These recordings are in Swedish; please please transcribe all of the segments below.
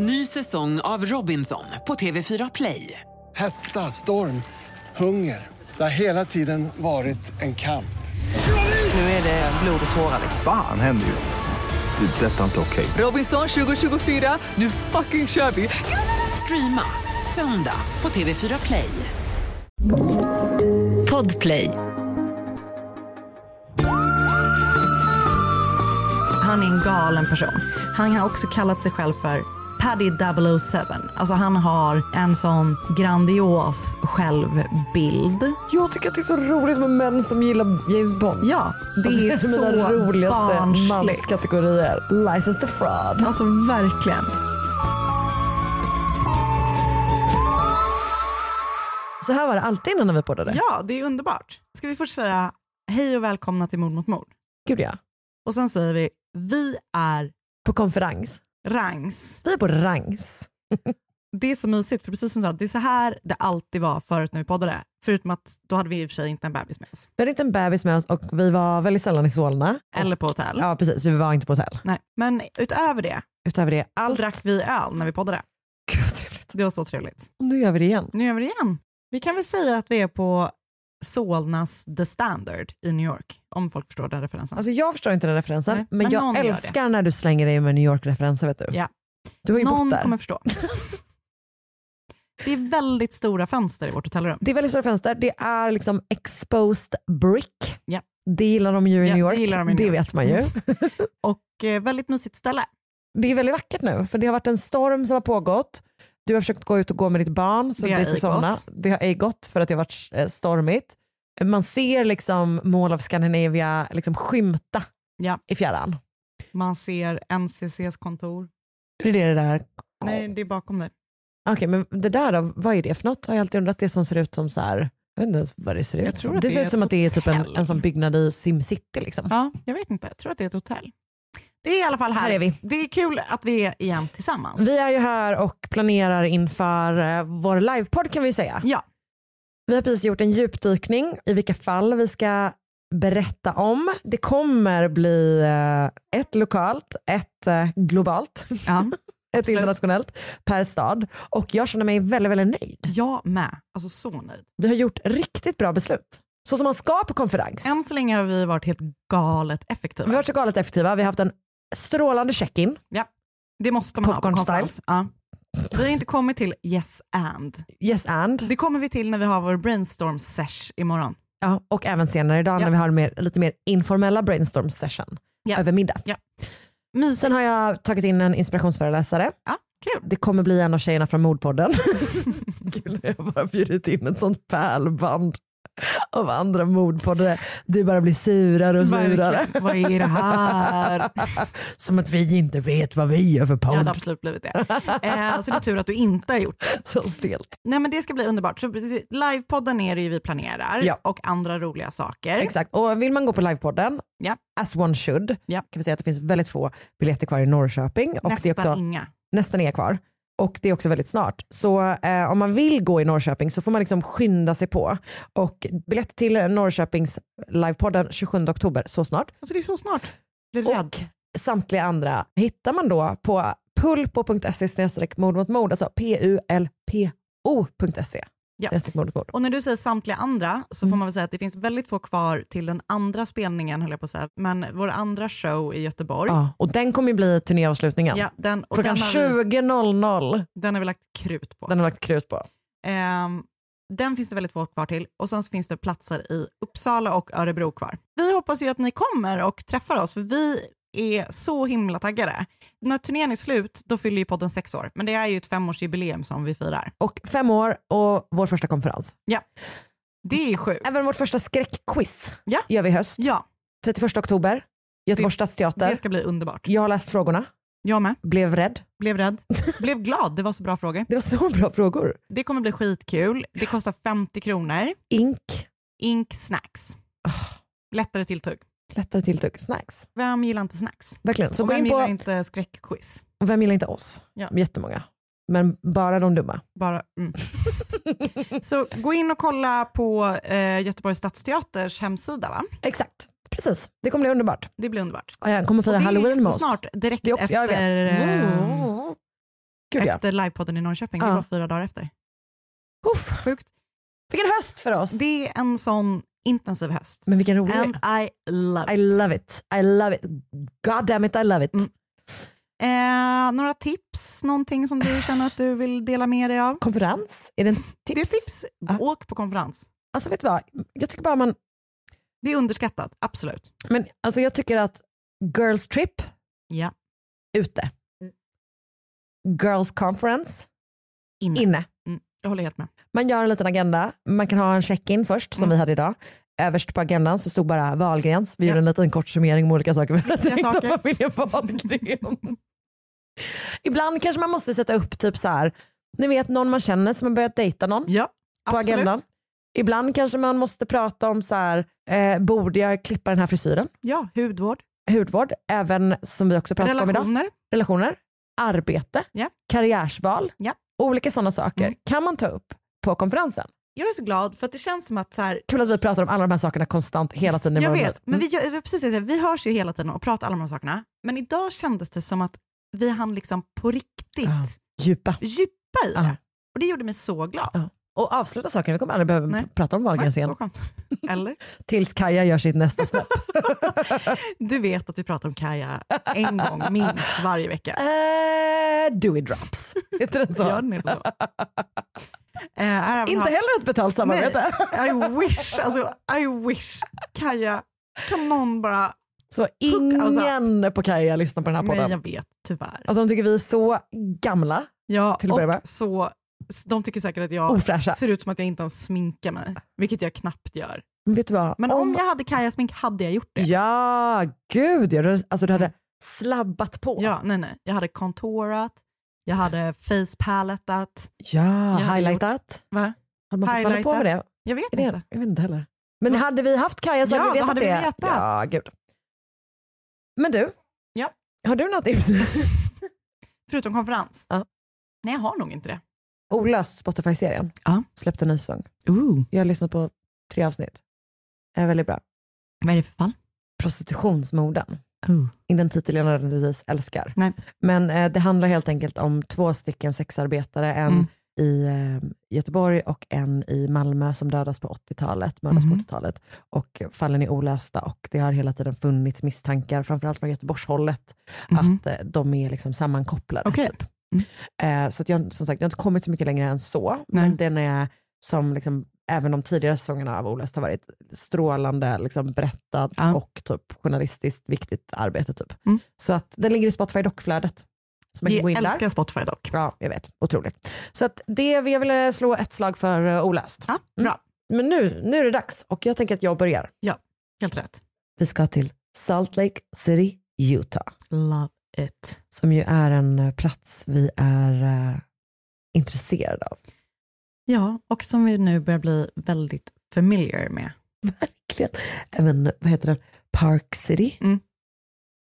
Ny säsong av Robinson på TV4 Play. Hetta, storm, hunger. Det har hela tiden varit en kamp. Nu är det blod och tårar. Fan händer just nu. Det. är Detta är inte okej. Robinson 2024, nu fucking kör vi! Streama söndag på TV4 Play. Podplay. Han är en galen person. Han har också kallat sig själv för Paddy 007. Alltså han har en sån grandios självbild. Jag tycker att det är så roligt med män som gillar James Bond. Ja, det Alltså, är är så mina roligaste barnsligt. manskategorier. License to fraud. Alltså verkligen. Så här var det alltid innan när vi poddade. Ja, det är underbart. Ska vi först säga hej och välkomna till Mord mot mord. Gud ja. Och sen säger vi vi är På konferens. Rangs. Vi är på rangs. Det är så mysigt för precis som du sa, det är så här det alltid var förut när vi poddade. Förutom att då hade vi i och för sig inte en bebis med oss. Vi hade inte en bebis med oss och vi var väldigt sällan i Solna. Eller på hotell. Ja precis, vi var inte på hotell. Nej. Men utöver det Utöver det, så allt. drack vi öl när vi poddade. Gud vad trevligt. Det var så trevligt. Och nu gör vi det igen. Nu gör vi det igen. Vi kan väl säga att vi är på Solnas The Standard i New York, om folk förstår den referensen. Alltså jag förstår inte den referensen Nej, men, men jag älskar när du slänger dig med New York-referenser vet du. Ja. Du har ju Någon bott där. kommer förstå. det är väldigt stora fönster i vårt hotellrum. Det är väldigt stora fönster, det är liksom exposed brick. Ja. Det gillar de ju i Ja, New det York, gillar de i New det York. vet man ju. Och eh, väldigt mysigt ställe. Det är väldigt vackert nu för det har varit en storm som har pågått. Du har försökt gå ut och gå med ditt barn så Det det ska somna. Det har ej gått för att det har varit eh, stormigt. Man ser liksom Mall of Scandinavia liksom skymta Ja. i fjärran. Man ser NCCs kontor. Det är det där. Nej, det är bakom dig. Okej men det där då, vad är det för något? Har jag alltid undrat det som ser ut som så här, jag vet inte ens vad det ser ut som. Det det ser ut som att det är typ en, en sån byggnad i SimCity liksom. Ja, jag vet inte. Jag tror att det är ett hotell. Det är i alla fall här. Här är vi. Det är kul att vi är igen tillsammans. Vi är ju här och planerar inför eh, vår livepodd kan vi säga. Ja, Vi har precis gjort en djupdykning i vilka fall vi ska berätta om. Det kommer bli eh, ett lokalt, ett eh, globalt, ja. ett internationellt per stad och jag känner mig väldigt, väldigt nöjd. jag med. Alltså så nöjd. Vi har gjort riktigt bra beslut. Så som man ska på konferens. Än så länge har vi varit helt galet effektiva. Vi har varit så galet effektiva. Vi har haft en strålande check-in. Det måste man ha på Popcorn konferens. Ja. Vi har inte kommit till yes and. Yes and. Det kommer vi till när vi har vår brainstorm sesh imorgon. Ja, och även senare idag Ja. när vi har mer, lite mer informella brainstorm session Ja. över middag. Mysigt. Sen har jag tagit in en inspirationsföreläsare. Ja, kul. Det kommer bli en av tjejerna från Mordpodden. När jag bara bjudit in ett sånt pärlband av andra mordpoddare. Du bara blir surare och surare. Vad är det här? Som att vi inte vet vad vi gör för Jag hade podd. absolut blivit det. Eh, så det är tur att du inte har gjort det. Så stelt. Nej men det ska bli underbart. Så livepodden är det ju vi planerar Ja. och andra roliga saker. Exakt. Och vill man gå på livepodden, Ja. as one should, Ja. kan vi säga att det finns väldigt få biljetter kvar i Norrköping. Och Nästan det är också, inga. nästan är kvar. Och det är också väldigt snart. Så eh, om man vill gå i Norrköping så får man liksom skynda sig på. Och biljett till Norrköpings livepodden 27 oktober, så snart. Alltså det är så snart. Blir rädd. Och samtliga andra hittar man då på pulpo.se mord mot mord, alltså p-u-l-p-o.se. Ja. Och när du säger samtliga andra så Mm. får man väl säga att det finns väldigt få kvar till den andra spelningen höll jag på att säga. Men vår andra show i Göteborg. Ja, och den kommer ju bli turnéavslutningen. Ja, den, Klockan den, har vi, 20.00. den har vi lagt krut på. Den har lagt krut på. Ehm, den finns det väldigt få kvar till och sen så finns det platser i Uppsala och Örebro kvar. Vi hoppas ju att ni kommer och träffar oss för vi är så himla taggade. När turnén är slut då fyller ju podden sex år men det är ju ett femårsjubileum som vi firar. Och fem år och vår första konferens. Det är sjukt. Även vårt första skräckquiz Ja. gör vi i höst. Ja, 31 oktober, Göteborgs stadsteater. det ska bli underbart. Jag har läst frågorna, Jag med. blev rädd. Blev rädd. Blev glad. Det var så bra frågor. Det var så bra frågor. Det kommer bli skitkul. Det kostar 50 kronor. Ink, Ink snacks. Lättare tilltugg. Lättare tilltugg, snacks. Vem gillar inte snacks? Verkligen. Så och gå vem in på, gillar inte skräckquiz? och vem gillar inte oss? Ja. Jättemånga. Men bara de dumma. Bara, mm. Så gå in och kolla på eh, Göteborgs stadsteaters hemsida. Va? Exakt, precis. Det kommer bli underbart. Det blir underbart. Jag kommer fira det halloween med oss. snart, direkt Det också- efter... Gud, ja. efter livepodden i Norrköping. Det Ja. var fyra dagar efter. Uff, Sjukt. vilken höst för oss. Det är en sån intensiv höst. Men vilken rolig. And I love I it. love it. I love it. God damn it I love it. Mm. Eh, några tips? Någonting som du känner att du vill dela med dig av? Konferens? Är det en tips? Det är tips. Ja. Åk på konferens. Alltså vet du vad, jag tycker bara man, Det är underskattat, absolut. men alltså jag tycker att girls trip, Ja. ute. Girls conference, Inne. inne. Mm, jag håller helt med. Man gör en liten agenda, man kan ha en check-in först som Mm. vi hade idag. Överst på agendan så stod bara Wahlgrens. Vi Ja. gjorde en liten kort summering med olika saker vi hade tänkt om familjen Wahlgren. Ibland kanske man måste sätta upp typ så här, ni vet någon man känner som har börjat dejta någon Ja, på absolut. agendan. Ibland kanske man måste prata om så här, eh, borde jag klippa den här frisyren? Ja, hudvård, Hudvård, även som vi också pratat om idag. Relationer, arbete, Ja. karriärsval, Ja. Olika sådana saker Mm. kan man ta upp på konferensen. Jag är så glad för att det känns som att så här, Kul att vi pratar om alla de här sakerna konstant hela tiden i jag vet, liv. men vi, gör, det var precis jag säger, vi hörs ju hela tiden och pratar alla de här sakerna. Men idag kändes det som att vi hann liksom på riktigt Ja. Djupa. djupa i det. Och det gjorde mig så glad. Ja. Och avsluta saker, vi kommer aldrig behöva Nej. prata om Nej, Wahlgrens så igen. Eller? Tills Kaja gör sitt nästa snäpp. Du vet att vi pratar om Kaja en gång minst varje vecka. uh, Dewey Drops. Heter den så? Gör den inte så? Eh, här har vi Inte haft- heller ett betalt samarbete. I wish, alltså I wish. Kaja, kan någon bara... Så ingen alltså. på Kaja lyssnar på den här Nej podden. jag vet, tyvärr. Alltså de tycker vi är så gamla, Ja, till och så, de tycker säkert att jag ofräscha. ser ut som att jag inte ens sminkar mig, vilket jag knappt gör. Men vet du vad? Men om, jag hade Kaja-smink hade jag gjort det. Ja, gud ja. Alltså du hade slabbat på. Ja, nej, nej. Jag hade contourat, jag hade face palettat. Ja, highlightat. Va? Hade man fortfarande på med det? Jag vet det? inte. Jag vet inte heller. Men hade vi haft Kaja så Ja, hade vi vetat hade vi det. vetat. Ja, gud. Men du, Ja. har du något tips? Förutom konferens? Ja. Nej, jag har nog inte det. Olöst Spotify-serien. Ja. Släppte en ny säsong. Ooh. Jag har lyssnat på tre avsnitt. Är väldigt bra. Vad är det för fall? Prostitutionsmorden. Inte en titel jag nödvändigtvis älskar. Nej. Men eh, det handlar helt enkelt om två stycken sexarbetare. En Mm. i eh, Göteborg och en i Malmö som dödas på 80-talet, mördas Mhm. på 80-talet. Och fallen är olösta och det har hela tiden funnits misstankar, framförallt från Göteborgshållet, Mhm. att eh, de är liksom sammankopplade. Okej. Typ. Mm. Eh, så att jag, som sagt, jag har inte kommit så mycket längre än så. Nej. Men den är som liksom, även de tidigare säsongerna av Olöst har varit strålande liksom, berättad Ja. och typ journalistiskt viktigt arbete. Typ. Mm. Så att den ligger i Spotify dockflödet. Jag in där. älskar Spotify dock. Ja, jag vet. Otroligt. Så att det, jag ville slå ett slag för uh, Olöst. Ja, bra. Men nu, nu är det dags och jag tänker att jag börjar. Helt rätt. Vi ska till Salt Lake City, Utah. Love it. Som ju är en eh, plats vi är eh, intresserade av. Ja, och som vi nu börjar bli väldigt familiar med. Verkligen. Även, vad heter det, Park City. Mm.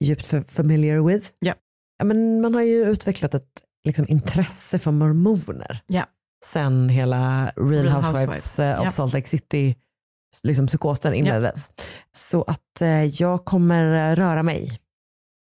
Djupt fa- familiar with. Ja. Ja, men man har ju utvecklat ett liksom, intresse för mormoner. Ja. Sen hela Real, Real Housewives, Housewives. eh, of Ja. Salt Lake City liksom, psykosen inleddes. Så att eh, jag kommer eh, röra mig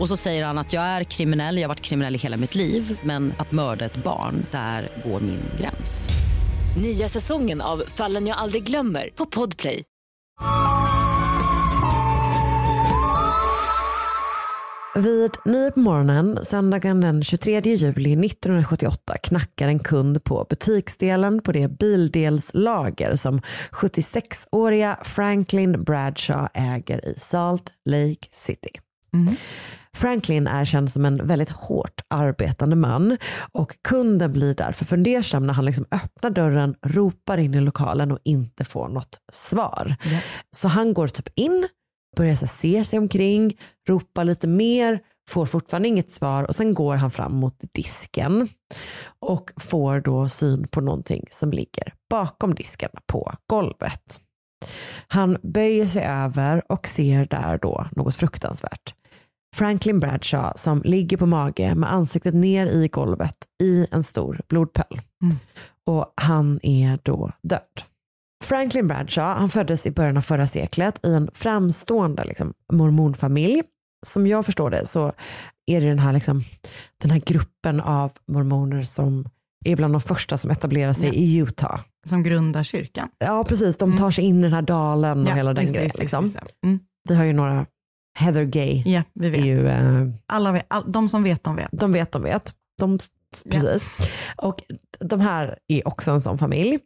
Och så säger han att jag är kriminell, jag har varit kriminell i hela mitt liv men att mörda ett barn, där går min gräns. Nya säsongen av Fallen jag aldrig glömmer på Podplay. Vid nio på morgonen söndagen den 23 juli 1978 knackar en kund på butiksdelen på det bildelslager som 76-åriga Franklin Bradshaw äger i Salt Lake City. Mm. Franklin är känd som en väldigt hårt arbetande man och kunden blir därför fundersam när han liksom öppnar dörren, ropar in i lokalen och inte får något svar. Ja. Så han går typ in, börjar så se sig omkring, ropar lite mer, får fortfarande inget svar och sen går han fram mot disken och får då syn på någonting som ligger bakom disken på golvet. Han böjer sig över och ser där då något fruktansvärt. Franklin Bradshaw som ligger på mage med ansiktet ner i golvet i en stor blodpöl. Mm. Och han är då död. Franklin Bradshaw han föddes i början av förra seklet i en framstående liksom, mormonfamilj. Som jag förstår det så är det den här, liksom, den här gruppen av mormoner som är bland de första som etablerar sig Ja. i Utah. Som grundar kyrkan. Ja precis, de tar sig in i den här dalen och Ja, hela den just grejen. Liksom. just. Mm. Vi har ju några, Heather Gay Ja, vi vet. ju, eh, Alla vet. All, de som vet, de vet. de vet, de vet. De, precis. Och de här är också en sån familj.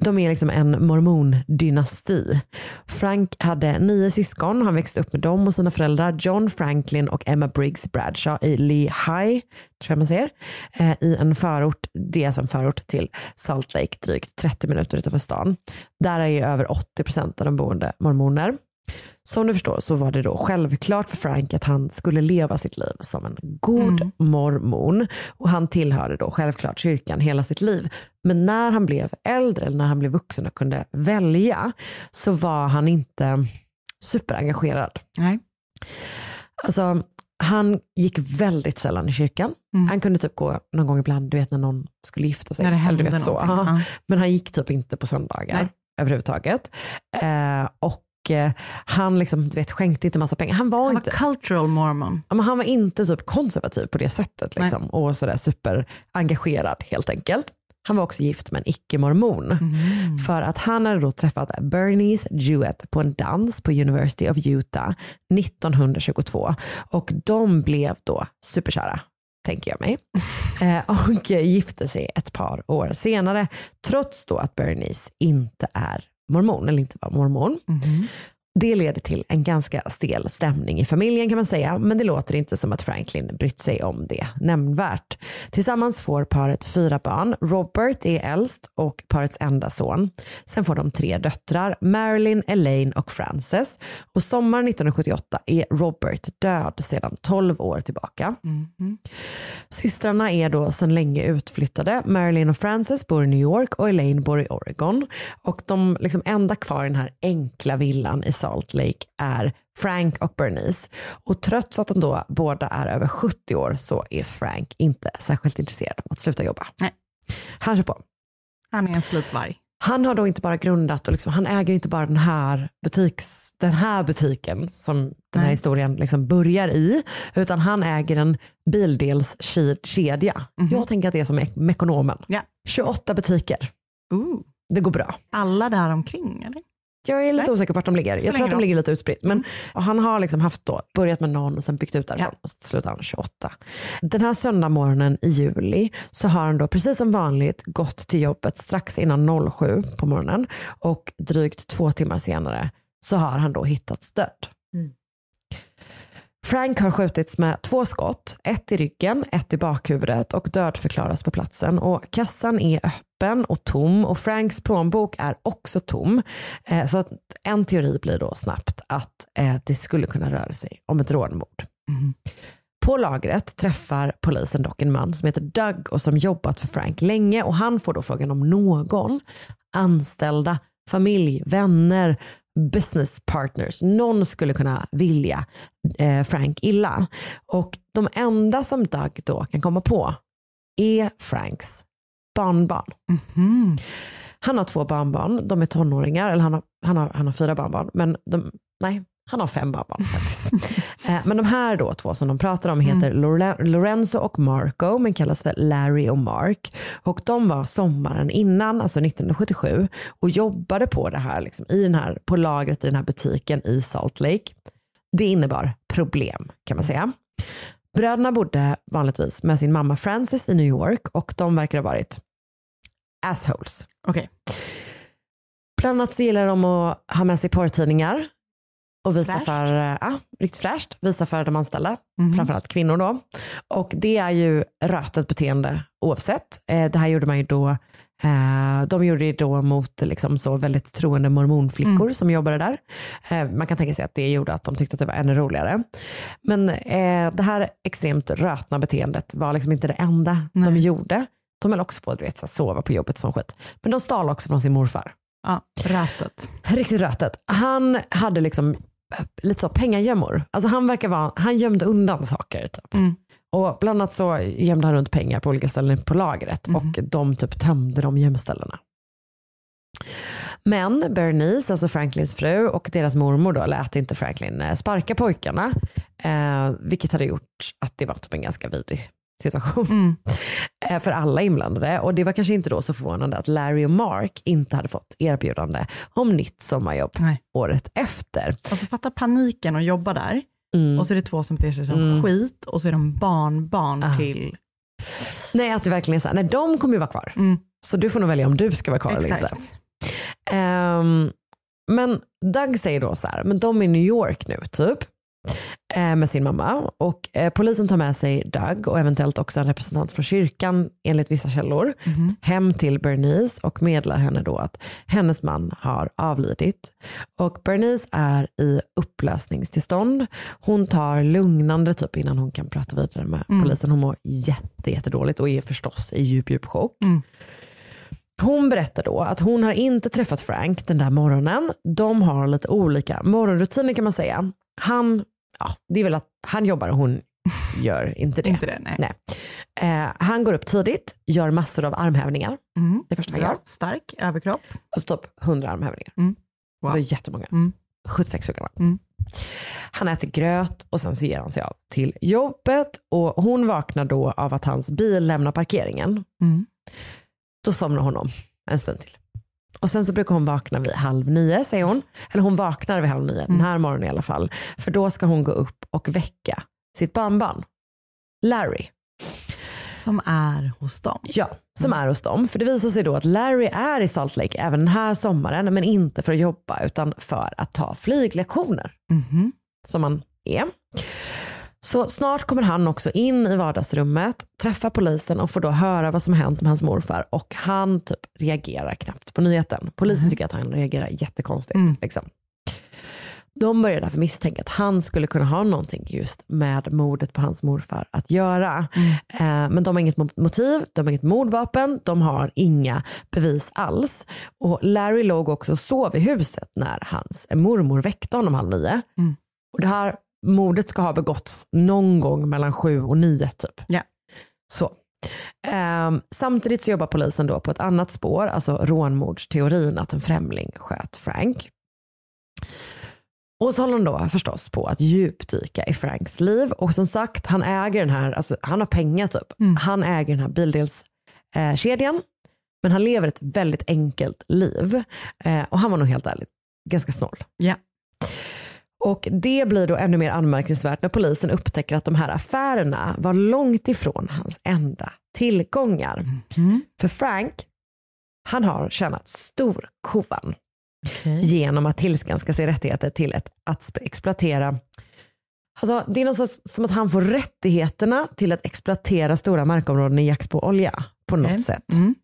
De är liksom en mormondynasti. Frank hade nio syskon, han växte upp med dem och sina föräldrar John Franklin och Emma Briggs Bradshaw i Lehigh, tror jag man säger, eh, i en förort, det är en förort till Salt Lake, drygt 30 minuter utanför stan. Där är över 80% av de boende mormoner. Som du förstår så var det då självklart för Frank att han skulle leva sitt liv som en god Mm. mormon och han tillhörde då självklart kyrkan hela sitt liv. Men när han blev äldre, eller när han blev vuxen och kunde välja så var han inte superengagerad. Nej. Alltså, han gick väldigt sällan i kyrkan. Mm. Han kunde typ gå någon gång ibland, du vet när någon skulle gifta sig. När det eller hände du vet, så. Ja. Men han gick typ inte på söndagar Nej. överhuvudtaget. Eh, och eh, han liksom, du vet, skänkte inte massa pengar. Han var, Han inte, var cultural mormon. ja, men han var inte typ konservativ på det sättet. Liksom, och sådär superengagerad helt enkelt. Han var också gift med en icke-mormon. Mm. För att han hade då träffat Bernice Jewett på en dans på University of Utah 1922. Och de blev då superkära, tänker jag mig. eh, och gifte sig ett par år senare. Trots då att Bernice inte är mormon, eller inte var mormon. Mhm. Det leder till en ganska stel stämning i familjen kan man säga, men det låter inte som att Franklin brytt sig om det nämnvärt. Tillsammans får paret fyra barn. Robert är äldst och parets enda son. Sen får de tre döttrar, Marilyn, Elaine och Frances. Och sommaren 1978 är Robert död sedan 12 år tillbaka. Mhm. Systrarna är då sedan länge utflyttade. Marilyn och Frances bor i New York och Elaine bor i Oregon. Och de liksom enda kvar i den här enkla villan i Salt Lake är Frank och Bernice. Och trots att de då båda är över 70 år så är Frank inte särskilt intresserad av att sluta jobba. Nej. Han kör på. Han är en slitvarg. Han har då inte bara grundat och liksom, han äger inte bara den här, butiks, den här butiken som den här Nej. historien liksom börjar i, utan han äger en bildelskedja. Mhm. Jag tänker att det är som Mekonomen. Ja. 28 butiker. Ooh. Det går bra. Alla där omkring eller? Jag är lite Nej. osäker på vart de ligger. Jag tror att de ligger lite utspritt. Men han har liksom haft då, börjat med någon och sen byggt ut därifrån Ja. och har han 28. Den här söndag i juli så har han då precis som vanligt gått till jobbet strax innan 07 på morgonen och drygt två timmar senare så har han då hittats död. Mm. Frank har skjutits med två skott, ett i ryggen, ett i bakhuvudet och dödförklaras på platsen. Och kassan är öppen och tom och Franks plånbok är också tom. Eh, så att en teori blir då snabbt att eh, det skulle kunna röra sig om ett rånmord. Mhm. På lagret träffar polisen dock en man som heter Doug och som jobbat för Frank länge och han får då frågan om någon, anställda, familj, vänner, business partners, någon skulle kunna vilja eh, Frank illa. Och de enda som Doug då kan komma på är Franks barnbarn. Mhm. Han har två barnbarn, de är tonåringar, eller han har, han har, han har fyra barnbarn, men de, nej, han har fem barnbarn faktiskt. Eh, men de här då två som de pratar om heter Lore- Lorenzo och Marco, men kallas för Larry och Mark. Och de var sommaren innan, alltså 1977, och jobbade på det här, liksom, i den här, på lagret i den här butiken i Salt Lake. Det innebar problem kan man säga. Bröderna bodde vanligtvis med sin mamma Frances i New York och de verkar ha varit assholes. Okej. Bland annat så gillar de att ha med sig porrtidningar och visa Fräscht. för, eh, ja, riktigt fräscht, visa för de anställda, Mhm. framförallt kvinnor då. Och det är ju rötet beteende oavsett. Eh, det här gjorde man ju då, eh, de gjorde det då mot liksom så väldigt troende mormonflickor Mm. som jobbade där. Eh, man kan tänka sig att det gjorde att de tyckte att det var ännu roligare. Men det här extremt rötna beteendet var liksom inte det enda de Nej. gjorde. De höll också på att vet, sova på jobbet som skit. Men de stal också från sin morfar. Ja, rätet. Riktigt rötet. Han hade liksom eh, lite så pengagömmor. Alltså han verkar vara, han gömde undan saker. Typ. Mm. Och bland annat så gömde han runt pengar på olika ställen på lagret Mhm. och de typ tömde de gömställena. Men Bernice, alltså Franklins fru och deras mormor då lät inte Franklin eh, sparka pojkarna. Eh, vilket hade gjort att det var typ en ganska vidrig situation Mm. eh, för alla inblandade. Och det var kanske inte då så förvånande att Larry och Mark inte hade fått erbjudande om nytt sommarjobb Nej. året efter. Alltså fatta paniken att jobba där Mm. och så är det två som beter sig som Mm. skit och så är de barnbarn Ah. till... Nej att det verkligen är så här, nej de kommer ju vara kvar. Mm. Så du får nog välja om du ska vara kvar eller inte. Exakt. Ehm, men Doug säger då så här, men de är i New York nu typ. Eh, Med sin mamma och eh, polisen tar med sig Doug och eventuellt också en representant från kyrkan enligt vissa källor Mhm. hem till Bernice och meddelar henne då att hennes man har avlidit. Och Bernice är i upplösningstillstånd. Hon tar lugnande typ innan hon kan prata vidare med Mm. polisen. Hon mår jätte, jättedåligt och är förstås i djup, djup chock. Mm. Hon berättar då att hon har inte träffat Frank den där morgonen. De har lite olika morgonrutiner kan man säga. Han, ja, det är väl att han jobbar och hon gör inte det. Inte det, nej. Eh, han går upp tidigt, gör massor av armhävningar. Mm. Det första han gör. Stark överkropp. Alltså typ 100 armhävningar. Mm. Wow. Alltså jättemånga. Mm. 76 år gammal. Mm. Han äter gröt och sen så ger han sig av till jobbet och hon vaknar då av att hans bil lämnar parkeringen. Mm. Då somnar hon om en stund till. Och sen så brukar hon vakna vid halv nio säger hon. Eller hon vaknar vid halv nio den här morgonen i alla fall. För då ska hon gå upp och väcka sitt barnbarn. Larry. Som är hos dem. Ja, som är hos dem. För det visar sig då att Larry är i Salt Lake även den här sommaren men inte för att jobba utan för att ta flyglektioner Mhm. som han är. Så snart kommer han också in i vardagsrummet, träffar polisen och får då höra vad som hänt med hans morfar och han typ reagerar knappt på nyheten. Polisen tycker att han reagerar jättekonstigt. Mm. Liksom. De börjar därför misstänka att han skulle kunna ha någonting just med mordet på hans morfar att göra. Eh, men de har inget mo- motiv, de har inget mordvapen, de har inga bevis alls. Och Larry låg också och sov i huset när hans mormor väckte honom halv nio. Mm. Och det här mordet ska ha begåtts någon gång mellan sju och nio typ. Ja. Så. Ehm, samtidigt så jobbar polisen då på ett annat spår, alltså rånmordsteorin att en främling sköt Frank. Och så håller han då förstås på att djupdyka i Franks liv och som sagt han äger den här, alltså han har pengar typ. Mm. Han äger den här bildelskedjan eh, men han lever ett väldigt enkelt liv. Eh, och han var nog helt ärligt ganska snål. Ja. Och det blir då ännu mer anmärkningsvärt när polisen upptäcker att de här affärerna var långt ifrån hans enda tillgångar. Mm. För Frank, han har tjänat stor kovan Okej. genom att tillskanska sig rättigheter till ett, att exploatera Alltså, det är något som att han får rättigheterna till att exploatera stora markområden i jakt på olja på något sätt. Mm.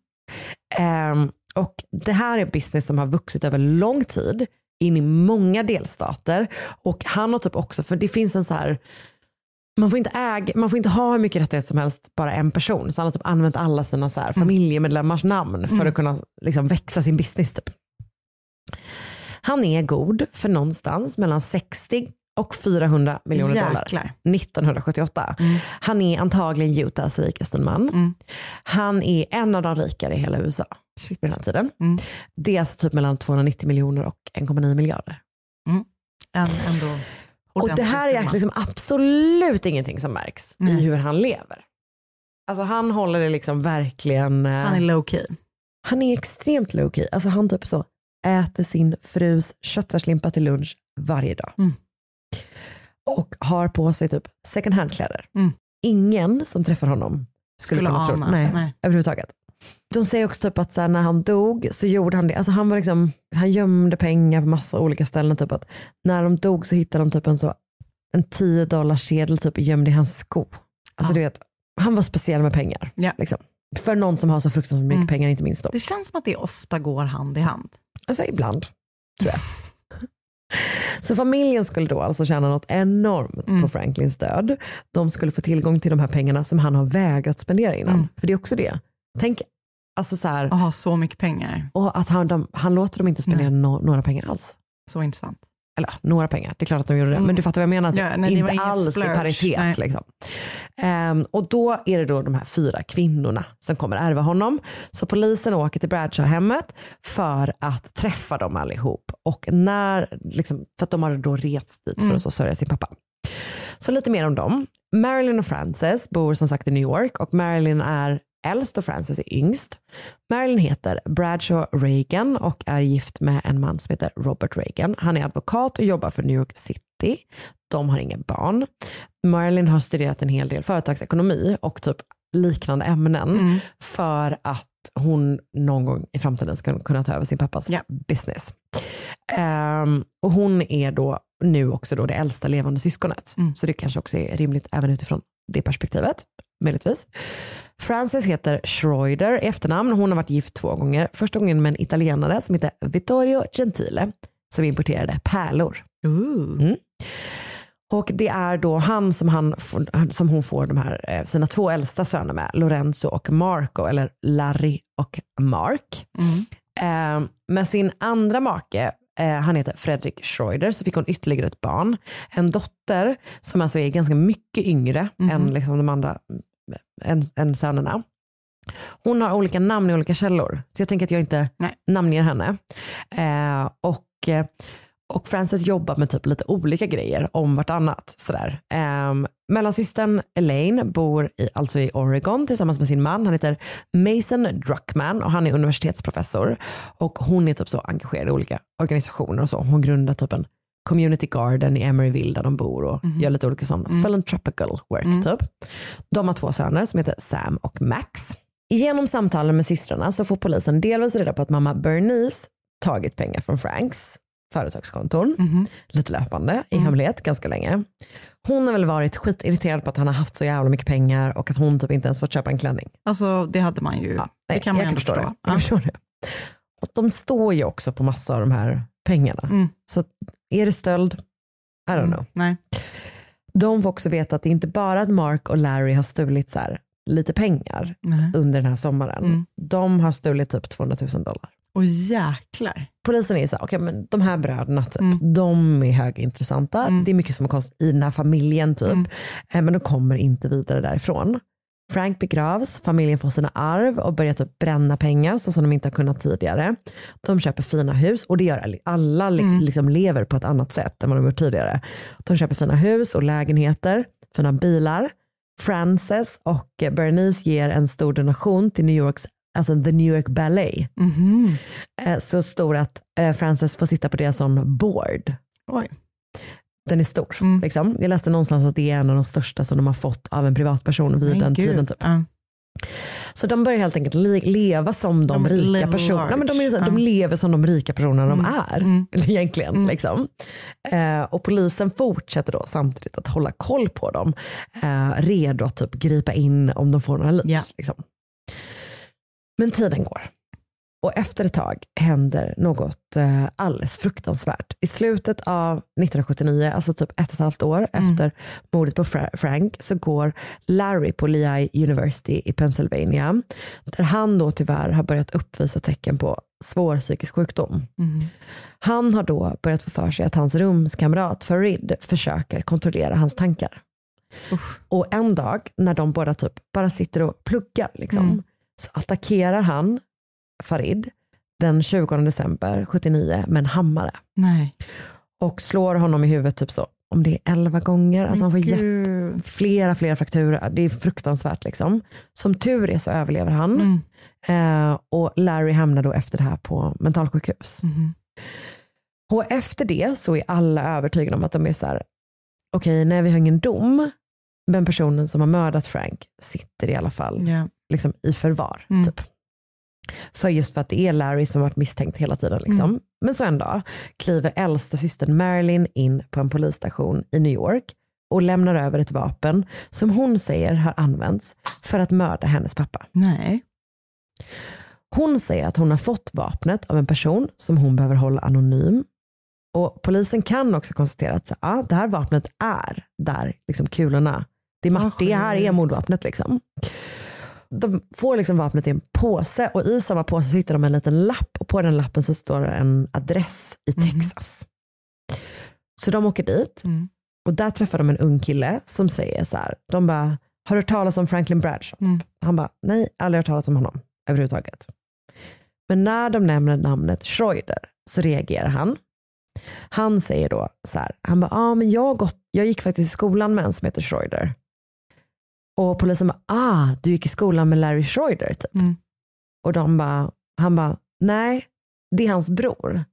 Ehm, och det här är business som har vuxit över lång tid in i många delstater och han har typ också, för det finns en så här man får, inte äga, man får inte ha hur mycket rättigheter som helst, bara en person. Så han har typ använt alla sina så här familjemedlemmars namn för Mm. att kunna liksom växa sin business. Typ. Han är god för någonstans mellan 60 och 400 miljoner dollar. Jäklar. 1978. Mm. Han är antagligen Utahs rikaste man. Mm. Han är en av de rikare i hela USA Shit. vid den här tiden. Mm. Det är alltså typ mellan 290 miljoner och 1,9 miljarder. En, ändå Och det här är liksom absolut ingenting som märks i hur han lever. Alltså han håller det liksom verkligen, eh, Han är low key. han är extremt low key. Alltså han typ så äter sin frus köttfärslimpa till lunch varje dag. Och har på sig typ second hand kläder. Mm. Ingen som träffar honom skulle, Skulle kunna tro nej, Nej. överhuvudtaget. De säger också typ att så här, när han dog så gjorde han det, alltså han var liksom, han gömde pengar på massa olika ställen. Typ att när de dog så hittade de typ en så en 10 dollars sedel typ gömd i hans sko. Alltså Ja. du vet, han var speciell med pengar. Ja. Liksom. För någon som har så fruktansvärt mycket Mm. pengar, inte minst då. Det känns som att det ofta går hand i hand. Alltså ibland, tror jag. Så familjen skulle då alltså tjäna något enormt Mm. på Franklins död. De skulle få tillgång till de här pengarna som han har vägrat spendera innan. Mm. För det är också det. Tänk alltså så här, Och ha så mycket pengar. och att han, de, han låter dem inte spendera no, några pengar alls. Så intressant. Eller några pengar, det är klart att de gjorde det. Men du fattar vad jag menar, typ, Ja, nej, inte alls splurge. i paritet. Liksom. Ehm, och då är det då de här fyra kvinnorna som kommer ärva honom. Så polisen åker till Bradshaw-hemmet för att träffa dem allihop. Och när, liksom, för att de har då rest dit för att så sörja sin pappa. Så lite mer om dem. Marilyn och Frances bor som sagt i New York och Marilyn är äldst och Frances är yngst. Marilyn heter Bradshaw Reagan och är gift med en man som heter Robert Reagan. Han är advokat och jobbar för New York City. De har inga barn. Marilyn har studerat en hel del företagsekonomi och typ liknande ämnen för att hon någon gång i framtiden ska kunna ta över sin pappas Ja. business. Ehm, och hon är då nu också då det äldsta levande syskonet. Så det kanske också är rimligt även utifrån det perspektivet. Möjligtvis. Frances heter Schroeder i efternamn. Hon har varit gift två gånger. Första gången med en italienare som heter Vittorio Gentile som importerade pärlor. Mm. Och det är då han som, han som hon får de här, eh, sina två äldsta söner med, Lorenzo och Marco, eller Larry och Mark. Eh, med sin andra make, eh, han heter Fredrik Schroeder, så fick hon ytterligare ett barn. En dotter som alltså är ganska mycket yngre än liksom de andra än, än sönerna. Hon har olika namn i olika källor, så jag tänker att jag inte Nej. namnger henne. Eh, och, eh, och Frances jobbar med typ lite olika grejer om vartannat. Sådär. Eh, mellansystern Elaine bor i, alltså i Oregon tillsammans med sin man. Han heter Mason Druckman och han är universitetsprofessor. Och hon är typ så engagerad i olika organisationer och så. Hon grundar typ en community garden i Emeryville där de bor och gör lite olika sådana philanthropical work typ. De har två söner som heter Sam och Max. Genom samtalen med systrarna så får polisen delvis reda på att mamma Bernice tagit pengar från Franks företagskonton, lite löpande i hemlighet ganska länge. Hon har väl varit skitirriterad på att han har haft så jävla mycket pengar och att hon typ inte ens fått köpa en klänning. Alltså det hade man ju. Ja, det nej, kan man ju förstå förstå. Det. Jag förstår det. Och de står ju också på massa av de här pengarna. Mm. Så är det stöld? I don't know. Nej. De får också veta att det inte bara att Mark och Larry har stulit så här, lite pengar Nej. under den här sommaren. Mm. De har stulit typ 200 000 dollar. Och jäklar. Polisen är så här, okej men de här bröderna typ, Mm. de är högintressanta. Det är mycket som är konstigt i den här familjen typ. Mm. Eh, Men de kommer inte vidare därifrån. Frank begravs, familjen får sina arv och börjar typ bränna pengar så som de inte har kunnat tidigare. De köper fina hus och det gör alla- li- liksom lever på ett annat sätt än vad de gjort tidigare. De köper fina hus och lägenheter, fina bilar. Frances och Bernice ger en stor donation till New Yorks, alltså the New York Ballet. Mhm. Eh, Så stor att eh, Frances får sitta på deras sån board. Oj. Den är stor. Mm. Liksom. Jag läste någonstans att det är en av de största som de har fått av en privatperson vid Men den gud. tiden. Typ. Ja. Så de börjar helt enkelt le- leva som de, De rika personerna. Men de, är, large. de lever som de rika personerna de är. Mm. Egentligen. Mm. Liksom. Eh, och polisen fortsätter då samtidigt att hålla koll på dem. Eh, redo att typ gripa in om de får några leads. Ja. Liksom. Men tiden går. Och efter ett tag händer något eh, alldeles fruktansvärt. I slutet av 1979, alltså typ ett och ett halvt år Mm. efter mordet på Fra- Frank, så går Larry på Lehigh University i Pennsylvania, där han då tyvärr har börjat uppvisa tecken på svår psykisk sjukdom. Mhm. Han har då börjat få för sig att hans rumskamrat Farid försöker kontrollera hans tankar. Usch. Och en dag när de båda typ bara sitter och pluggar liksom, Mm. så attackerar han Farid den 20 december 79 med en hammare Nej. och slår honom i huvudet typ så om det är 11 gånger. Alltså han får jätte, flera, flera frakturer. Det är fruktansvärt liksom. Som tur är så överlever han Mm. eh, och Larry hamnar då efter det här på mentalsjukhus. Mhm. Och efter det så är alla övertygade om att de är så här, okej, nej vi har ingen dom, men personen som har mördat Frank sitter i alla fall Ja. liksom, i förvar. Mm. Typ. För just för att det är Larry som varit misstänkt hela tiden. Liksom. Mm. Men så en dag kliver äldsta systern Marilyn in på en polisstation i New York och lämnar över ett vapen som hon säger har använts för att mörda hennes pappa. Nej. Hon säger att hon har fått vapnet av en person som hon behöver hålla anonym. Och polisen kan också konstatera att så, ah, det här vapnet är där liksom kulorna. Det, är Mart- det här är mordvapnet. Liksom. De får liksom vapnet i en påse och i samma påse så hittar de en liten lapp och på den lappen så står det en adress i Mhm. Texas. Så de åker dit Mm. och där träffar de en ung kille som säger så här, de bara, har du hört talas om Franklin Bradshaw? Mm. Han bara, nej, aldrig hört talas om honom överhuvudtaget. Men när de nämner namnet Schroeder så reagerar han. Han säger då så här, han bara, ah, men jag, gått, jag gick faktiskt i skolan med en som heter Schroeder. Och polisen bara, ah, du gick i skolan med Larry Schroeder typ. Mm. Och de bara, han bara, nej, det är hans bror.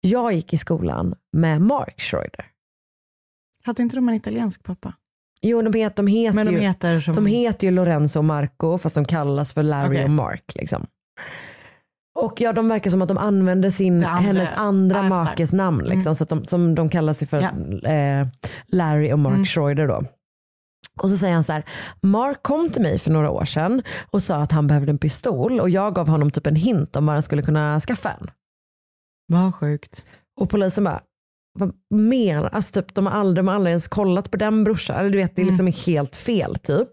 Jag gick i skolan med Mark Schroeder. Hade inte de en italiensk pappa? Jo, de heter, de heter, Men de ju, heter som... de heter ju Lorenzo och Marco fast de kallas för Larry Okej. och Mark. Liksom. Och ja, de verkar som att de använder sin, andra- hennes andra makes namn. Liksom, Mm. så att de, som de kallar sig för Ja. eh, Larry och Mark Mm. Schroeder. Då. Och så säger han så här, Mark kom till mig för några år sedan och sa att han behövde en pistol och jag gav honom typ en hint om var han skulle kunna skaffa en. Vad sjukt. Och polisen bara, vad menar Alltså typ, de, har aldrig, de har aldrig ens kollat på den brorsan. Eller du vet, det är liksom helt fel typ.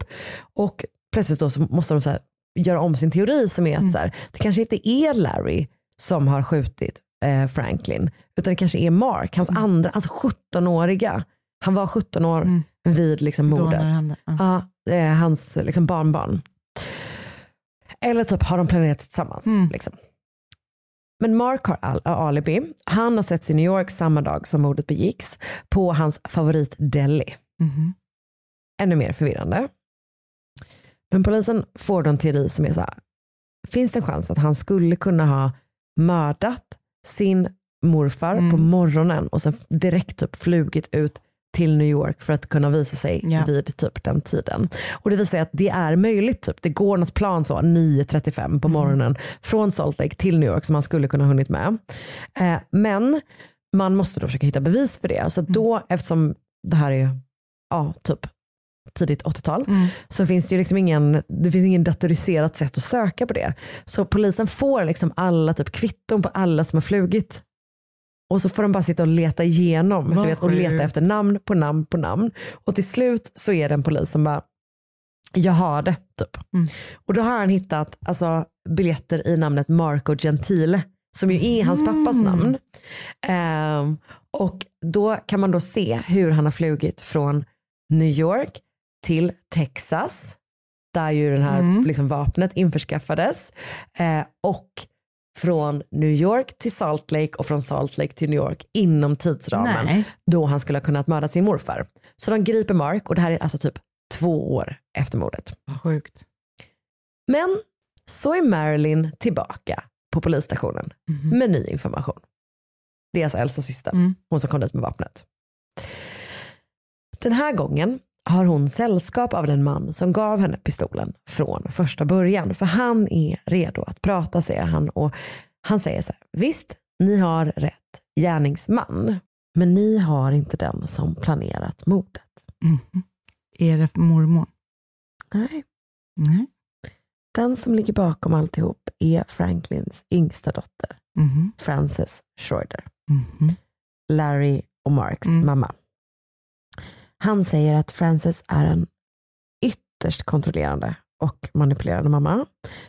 Och plötsligt då så måste de så här, göra om sin teori som är att så här, det kanske inte är Larry som har skjutit eh, Franklin. Utan det kanske är Mark, hans andra, alltså 17-åriga. Han var 17 år Mm. Vid liksom mordet. det hände. Ja. Ja, hans liksom barnbarn. Eller typ har de planerat tillsammans. Mm. Liksom. Men Mark har al- alibi. Han har setts i New York samma dag som mordet begicks på hans favoritdeli. Mhm. Ännu mer förvirrande. Men polisen får då en teori som är så här. Finns det en chans att han skulle kunna ha mördat sin morfar Mm. på morgonen och sen direkt typ flugit ut till New York för att kunna visa sig Ja. vid typ den tiden. Och det vill säga att det är möjligt. Typ. Det går något plan så 9.35 på Mm. morgonen från Salt Lake till New York som han skulle kunna ha hunnit med. Eh, men man måste då försöka hitta bevis för det. Så då, eftersom det här är ja, typ tidigt 80-tal, Mm. så finns det ju liksom ingen, det finns ingen datoriserat sätt att söka på det. Så polisen får liksom alla typ kvitton på alla som har flugit. Och så får de bara sitta och leta igenom vet, och leta efter namn på namn på namn. Och till slut så är det en polis som bara, jag har det typ. Mm. Och då har han hittat alltså, biljetter i namnet Marco Gentile som ju är hans pappas Mm. namn. Ehm, och då kan man då se hur han har flugit från New York till Texas där ju den här Mm. liksom, vapnet införskaffades eh, och från New York till Salt Lake och från Salt Lake till New York inom tidsramen Nej. då han skulle ha kunnat mörda sin morfar. Så de griper Mark och det här är alltså typ två år efter mordet. Vad sjukt. Men så är Marilyn tillbaka på polisstationen Mhm. med ny information. Det är alltså äldsta syster, Mm. hon som kom dit med vapnet. Den här gången har hon sällskap av den man som gav henne pistolen från första början. För han är redo att prata säger han och han säger så här, visst ni har rätt gärningsman men ni har inte den som planerat mordet. Mhm. Är det mormor? Nej. Nej. Den som ligger bakom alltihop är Franklins yngsta dotter, Mhm. Frances Schroeder. Mhm. Larry och Marks Mm. mamma. Han säger att Frances är en ytterst kontrollerande och manipulerande mamma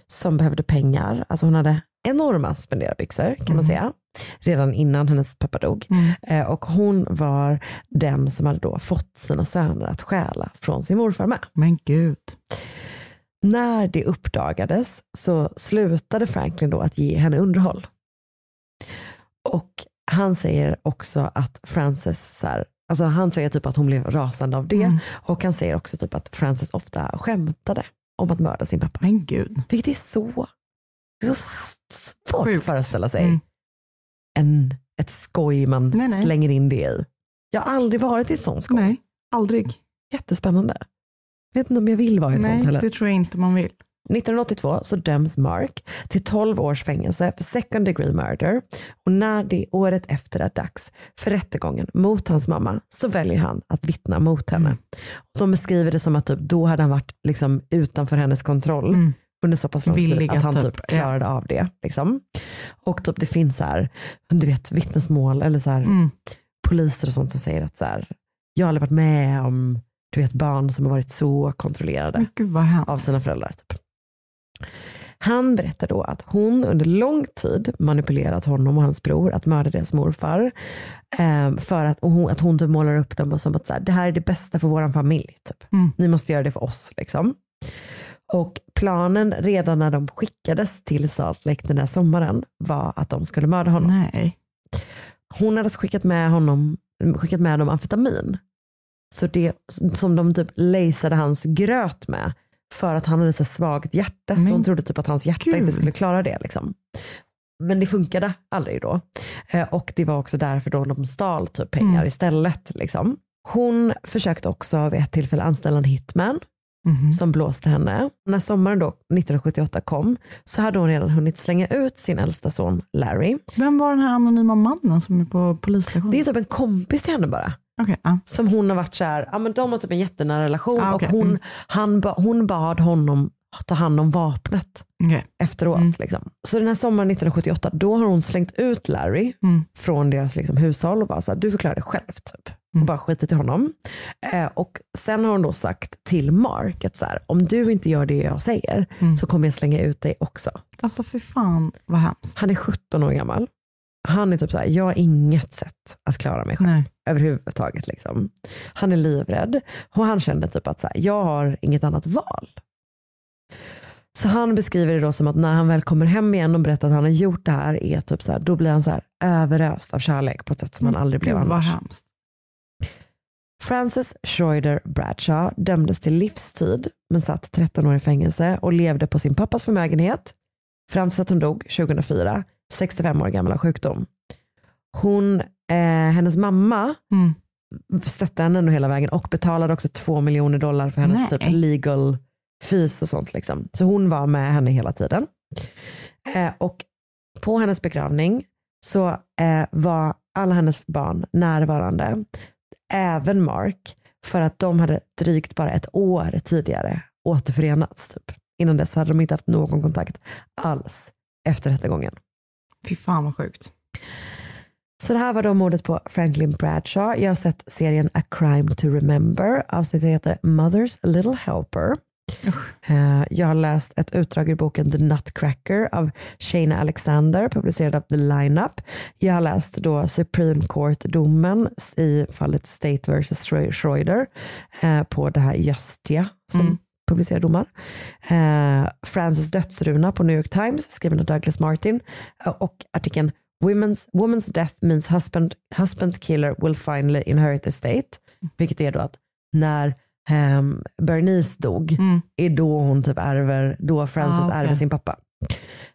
som behövde pengar. Alltså hon hade enorma spenderbyxor kan man Mm. säga. Redan innan hennes pappa dog. Mm. Eh, och hon var den som hade då fått sina söner att stjäla från sin morfar med. Men gud. När det uppdagades så slutade Franklin då att ge henne underhåll. Och han säger också att Frances, så här, alltså han säger typ att hon blev rasande av det Mm. och han säger också typ att Frances ofta skämtade om att mörda sin pappa. Men gud. Vilket är så, det är så svårt Sjukt. att föreställa sig. Mm. En, ett skoj man Nej, nej. slänger in det i. Jag har aldrig varit i ett sånt skoj. Nej, aldrig. Jättespännande. Jag vet inte om jag vill vara i ett sånt Nej, heller. det tror jag inte man vill. 1982 så döms Mark till 12 års fängelse för second degree murder och när det året efter är dags för rättegången mot hans mamma så väljer han att vittna mot henne. Mm. De beskriver det som att typ, då hade han varit liksom utanför hennes kontroll Mm. under så pass lång tid att han typ, typ ja. klarade av det. Liksom. Och typ, det finns så här, du vet, vittnesmål eller så här, Mm. poliser och sånt som säger att så här, jag har aldrig varit med om du vet, barn som har varit så kontrollerade av sina föräldrar. Typ. Han berättar då att hon under lång tid manipulerat honom och hans bror att mörda deras morfar. Eh, för att, hon, att hon typ målar upp dem som att så här, det här är det bästa för vår familj. Typ. Mm. Ni måste göra det för oss. Liksom. Och planen redan när de skickades till Salt Lake den där sommaren var att de skulle mörda honom. Nej. Hon hade skickat med, honom, skickat med dem amfetamin. Så det som de typ lejsade hans gröt med för att han hade så svagt hjärta. Men så hon trodde typ att hans hjärta gud. inte skulle klara det. Liksom. Men det funkade aldrig då. Eh, och det var också därför då de stal typ pengar Mm. istället. Liksom. Hon försökte också vid ett tillfälle anställa en hitman Mhm. som blåste henne. När sommaren då 1978 kom så hade hon redan hunnit slänga ut sin äldsta son Larry. Vem var den här anonyma mannen som är på polisstationen? Det är typ en kompis till henne bara. Okej, ja. Som hon har varit så här, ja men de har typ en jättenära relation Ah, okej. och hon, Mm. han, hon bad honom ta hand om vapnet Okej. efteråt. Mm. Liksom. Så den här sommaren 1978 då har hon slängt ut Larry Mm. från deras liksom, hushåll och bara så här, du förklarar det själv typ. Och Mm. bara skitit i honom. Eh, och sen har hon då sagt till Mark att så här, om du inte gör det jag säger Mm. så kommer jag slänga ut dig också. Alltså för fan vad hemskt. Han är 17 år gammal. Han är typ så här, jag har inget sätt att klara mig själv Nej. överhuvudtaget. Liksom. Han är livrädd och han känner typ att så här, jag har inget annat val. Så han beskriver det då som att när han väl kommer hem igen och berättar att han har gjort det här, är typ så här, då blir han så här överöst av kärlek på ett sätt som han aldrig blev Gud annars. hemskt. Frances Schroeder Bradshaw dömdes till livstid men satt 13 år i fängelse och levde på sin pappas förmögenhet fram tills att hon dog 2004, 65 år gammal av sjukdom. Hon, eh, hennes mamma Mm. stötte henne ändå hela vägen och betalade också två miljoner dollar för hennes Nej. typ legal fees och sånt. Liksom. Så hon var med henne hela tiden. Eh, och på hennes begravning så eh, var alla hennes barn närvarande, även Mark, för att de hade drygt bara ett år tidigare återförenats. Typ. Innan dess hade de inte haft någon kontakt alls efter rättegången. Fy fan vad sjukt. Så det här var då mordet på Franklin Bradshaw. Jag har sett serien A Crime to Remember. Avsnittet heter Mother's Little Helper. Eh, Jag har läst ett utdrag ur boken The Nutcracker av Shana Alexander, publicerad av The Lineup. Jag har läst då Supreme Court-domen i fallet State vs. Schroeder eh, på det här Justia som Mm. Publicerar domar. Eh, Frances dödsruna på New York Times skriven av Douglas Martin eh, och artikeln Women's, woman's death means husband, husband's killer will finally inherit estate. Vilket är då att när ehm, Bernice dog Mm. är då hon typ ärver, då Frances Ah, okej. ärver sin pappa.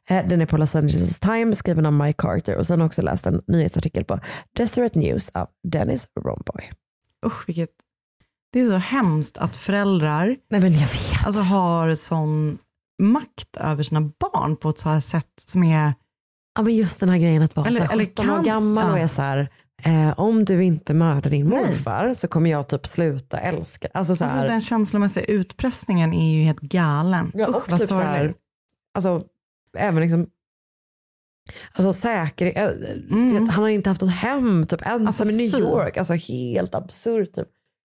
Eh, Den är på Los Angeles Times skriven av Mike Carter och sen har jag också läst en nyhetsartikel på Deseret News av Dennis Romboy. Usch, vilket... Det är så hemskt att föräldrar Nej men jag vet. alltså, har sån makt över sina barn på ett så här sätt som är... Ja men just den här grejen att vara Eller- så här eller 17 år kan- gammal och ja. är så här, eh, om du inte mördar din Nej. morfar så kommer jag typ sluta älska. Alltså så här, Alltså, den känslomässiga utpressningen är ju helt galen. Ja, Usch och vad typ så här, alltså, även liksom, alltså säker, äh, Mm. han har inte haft något hem, typ ensam Alltså, i New. York, alltså helt absurt. Typ.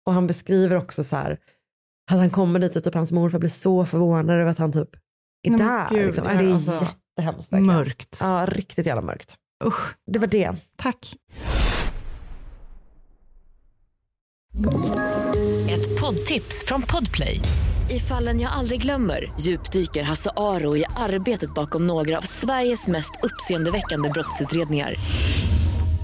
Och han beskriver också så här, att han kommer dit och typ hans morfar blir så förvånad över att han typ är Nej, där. gud, liksom. ja, det är alltså, jättehemskt verkligen. Mörkt. Ja, riktigt jävla mörkt. Usch, Det var det. tack. Ett poddtips från Podplay. I fallen jag aldrig glömmer djupdyker Hasse Aro i arbetet bakom några av Sveriges mest uppseendeväckande brottsutredningar.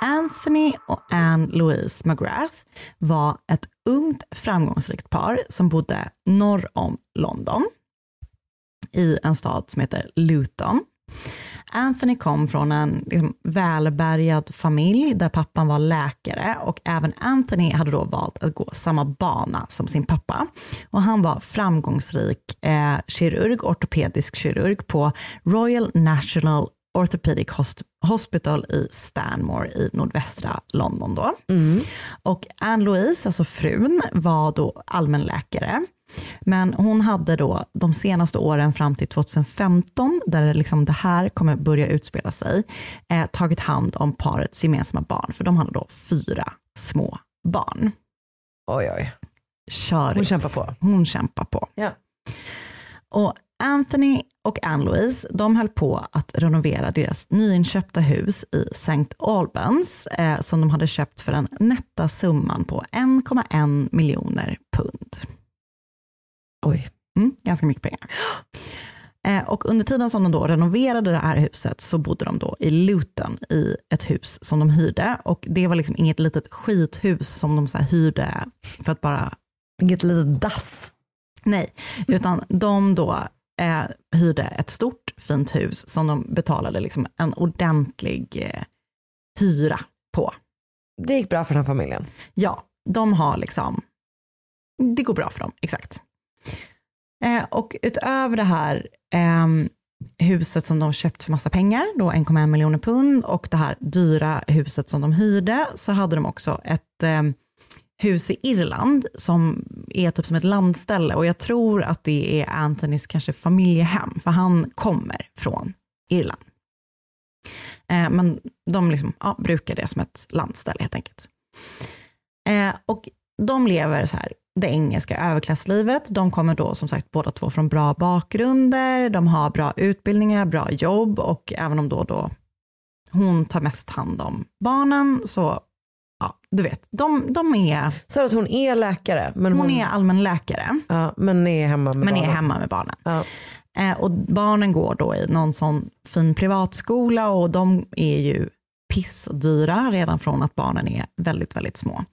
Anthony och Anne-Louise McGrath var ett ungt framgångsrikt par som bodde norr om London i en stad som heter Luton. Anthony kom från en liksom, välbärgad familj där pappan var läkare och även Anthony hade då valt att gå samma bana som sin pappa. Och han var framgångsrik eh, kirurg, ortopedisk kirurg på Royal National Orthopedic Hosp- Hospital i Stanmore i nordvästra London. Då. Mm. Och Anne-Louise, alltså frun, var då allmänläkare. Men hon hade då de senaste åren fram till 2015, där liksom det här kommer börja utspela sig, eh, tagit hand om parets gemensamma barn, för de hade då fyra små barn. Oj, oj. Körigt. Hon kämpar på. Hon kämpar på. Ja. Och Anthony och Anne-Louise, de höll på att renovera deras nyinköpta hus i St. Albans, eh, som de hade köpt för den nätta summan på 1,1 miljoner pund. Oj. Mm, ganska mycket pengar. Eh, och under tiden som de då renoverade det här huset så bodde de då i Luton i ett hus som de hyrde. Och det var liksom inget litet skithus som de så hyrde för att bara Inget litet dass. Nej, utan de då eh, hyrde ett stort fint hus som de betalade liksom en ordentlig eh, hyra på. Det gick bra för den familjen. Ja, de har liksom, det går bra för dem, exakt. Eh, och utöver det här ehm, huset som de köpt för massa pengar, då 1,1 miljoner pund, och det här dyra huset som de hyrde, så hade de också ett ehm, hus i Irland som är typ som ett landställe och jag tror att det är Anthonys kanske familjehem, för han kommer från Irland. Eh, men de liksom, ja, brukar det som ett landställe helt enkelt. Eh, och de lever så här, det engelska överklasslivet. De kommer då som sagt båda två från bra bakgrunder, de har bra utbildningar, bra jobb och även om då, då hon tar mest hand om barnen så, ja du vet, de, de är, Så att hon är läkare. Men hon hon, är allmänläkare ja, men är hemma med men är barnen. hemma med barnen. Ja. Eh, och barnen går då i någon sån fin privatskola och de är ju pissdyra redan från att barnen är väldigt, väldigt små.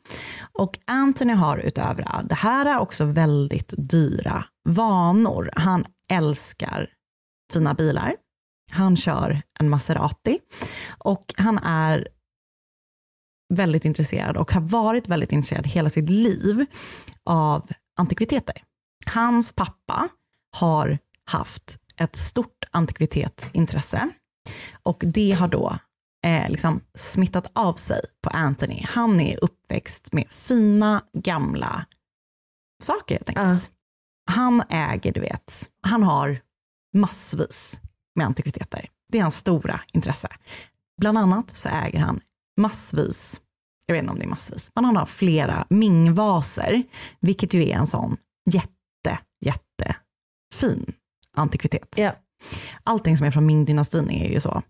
Och Anthony har utöver det här också väldigt dyra vanor. Han älskar fina bilar. Han kör en Maserati och han är väldigt intresserad och har varit väldigt intresserad hela sitt liv av antikviteter. Hans pappa har haft ett stort antikvitetsintresse och det har då eh, liksom smittat av sig på Anthony. Han är uppväxt med fina gamla saker helt enkelt. Han äger, du vet, han har massvis med antikviteter. Det är hans stora intresse. Bland annat så äger han massvis, jag vet inte om det är massvis, men han har flera Ming-vaser, vilket ju är en sån jätte, jätte fin antikvitet. Ja. Allting som är från Ming-dynastin är ju så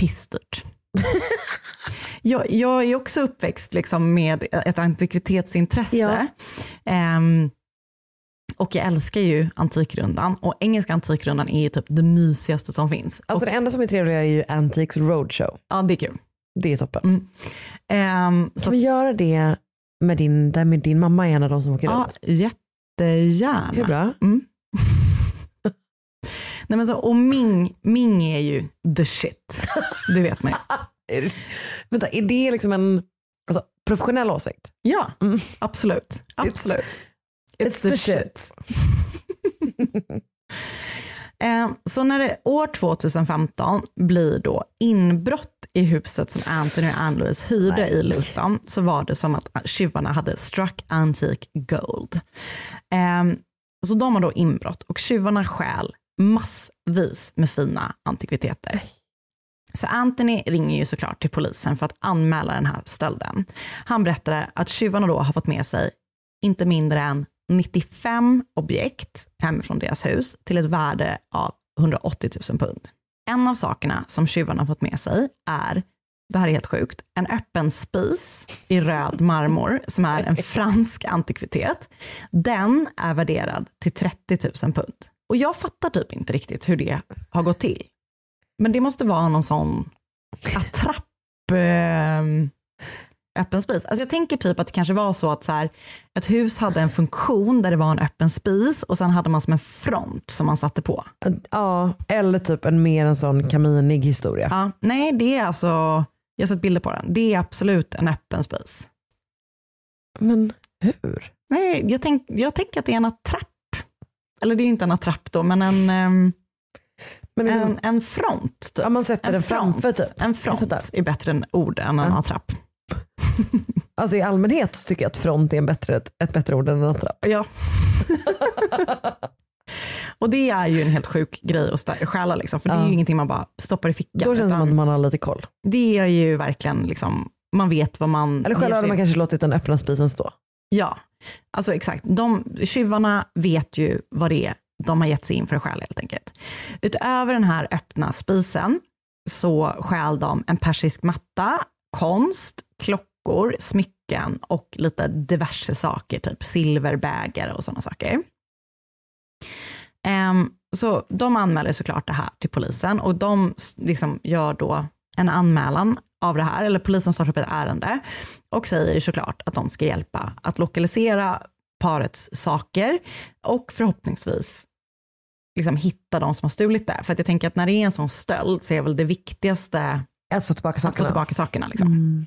pissdyrt. jag, jag är också uppväxt liksom med ett antikvitetsintresse. Ja. Ehm, och jag älskar ju Antikrundan och engelska Antikrundan är ju typ det mysigaste som finns. Alltså och, det enda som är trevligare är ju Antiques Roadshow. ja, det är kul. Det är toppen. Mm. Så Kan vi göra det med din, där med din mamma är en av de som åker ja, runt? jättegärna. Hur bra? Mm. Nej, men så, och Ming, Ming är ju the shit. Det vet man ju. Vänta, är det liksom en alltså, professionell åsikt? Ja, Mm. absolut. absolut. It's the shit. Eh, Så när det år 2015 blir då inbrott i huset som Anthony och Anne-Louise hyrde Nej. i Luton så var det som att tjuvarna hade struck antique gold. Eh, Så de har då inbrott och tjuvarna stjäl massvis med fina antikviteter. Så Anthony ringer ju såklart till polisen för att anmäla den här stölden. Han berättar att tjuvarna då har fått med sig inte mindre än 95 objekt hemifrån deras hus till ett värde av 180 000 pund. En av sakerna som tjuvarna fått med sig är, det här är helt sjukt, en öppen spis i röd marmor som är en fransk antikvitet. Den är värderad till 30 000 pund. Och jag fattar typ inte riktigt hur det har gått till. Men det måste vara någon sån attrapp eh, öppen spis. Alltså jag tänker typ att det kanske var så att så här, ett hus hade en funktion där det var en öppen spis och sen hade man som en front som man satte på. Ja, eller typ en mer en sån kaminig historia. Ja, nej, det är alltså, jag har sett bilder på den, det är absolut en öppen spis. Men hur? Nej, jag, tänk, jag tänker att det är en attrapp. Eller det är inte en attrapp då, men en... ehm, Men är En, en front. Typ. Ja, man sätter den framför typ. En front är bättre än ord än en Ja. attrapp. Alltså i allmänhet så tycker jag att front är en bättre, ett, ett bättre ord än en attrapp. Ja. och det är ju en helt sjuk grej att stjäla liksom, för det är ju ingenting man bara stoppar i fickan. Då känns det som att man har lite koll. Det är ju verkligen liksom, man vet vad man Eller själv hade man kanske låtit den öppna spisen stå. Ja, alltså exakt. De, tjuvarna vet ju vad det är de har gett sig in för att stjäla helt enkelt. Utöver den här öppna spisen så stjäl de en persisk matta, konst, klockor, smycken och lite diverse saker, typ silverbägare och sådana saker. Ehm, så de anmäler såklart det här till polisen och de liksom gör då en anmälan av det här, eller polisen startar upp ett ärende och säger såklart att de ska hjälpa att lokalisera parets saker och förhoppningsvis liksom hitta de som har stulit det. För att jag tänker att när det är en sån stöld så är väl det viktigaste Att få tillbaka att få sakerna. tillbaka sakerna. Liksom. Mm.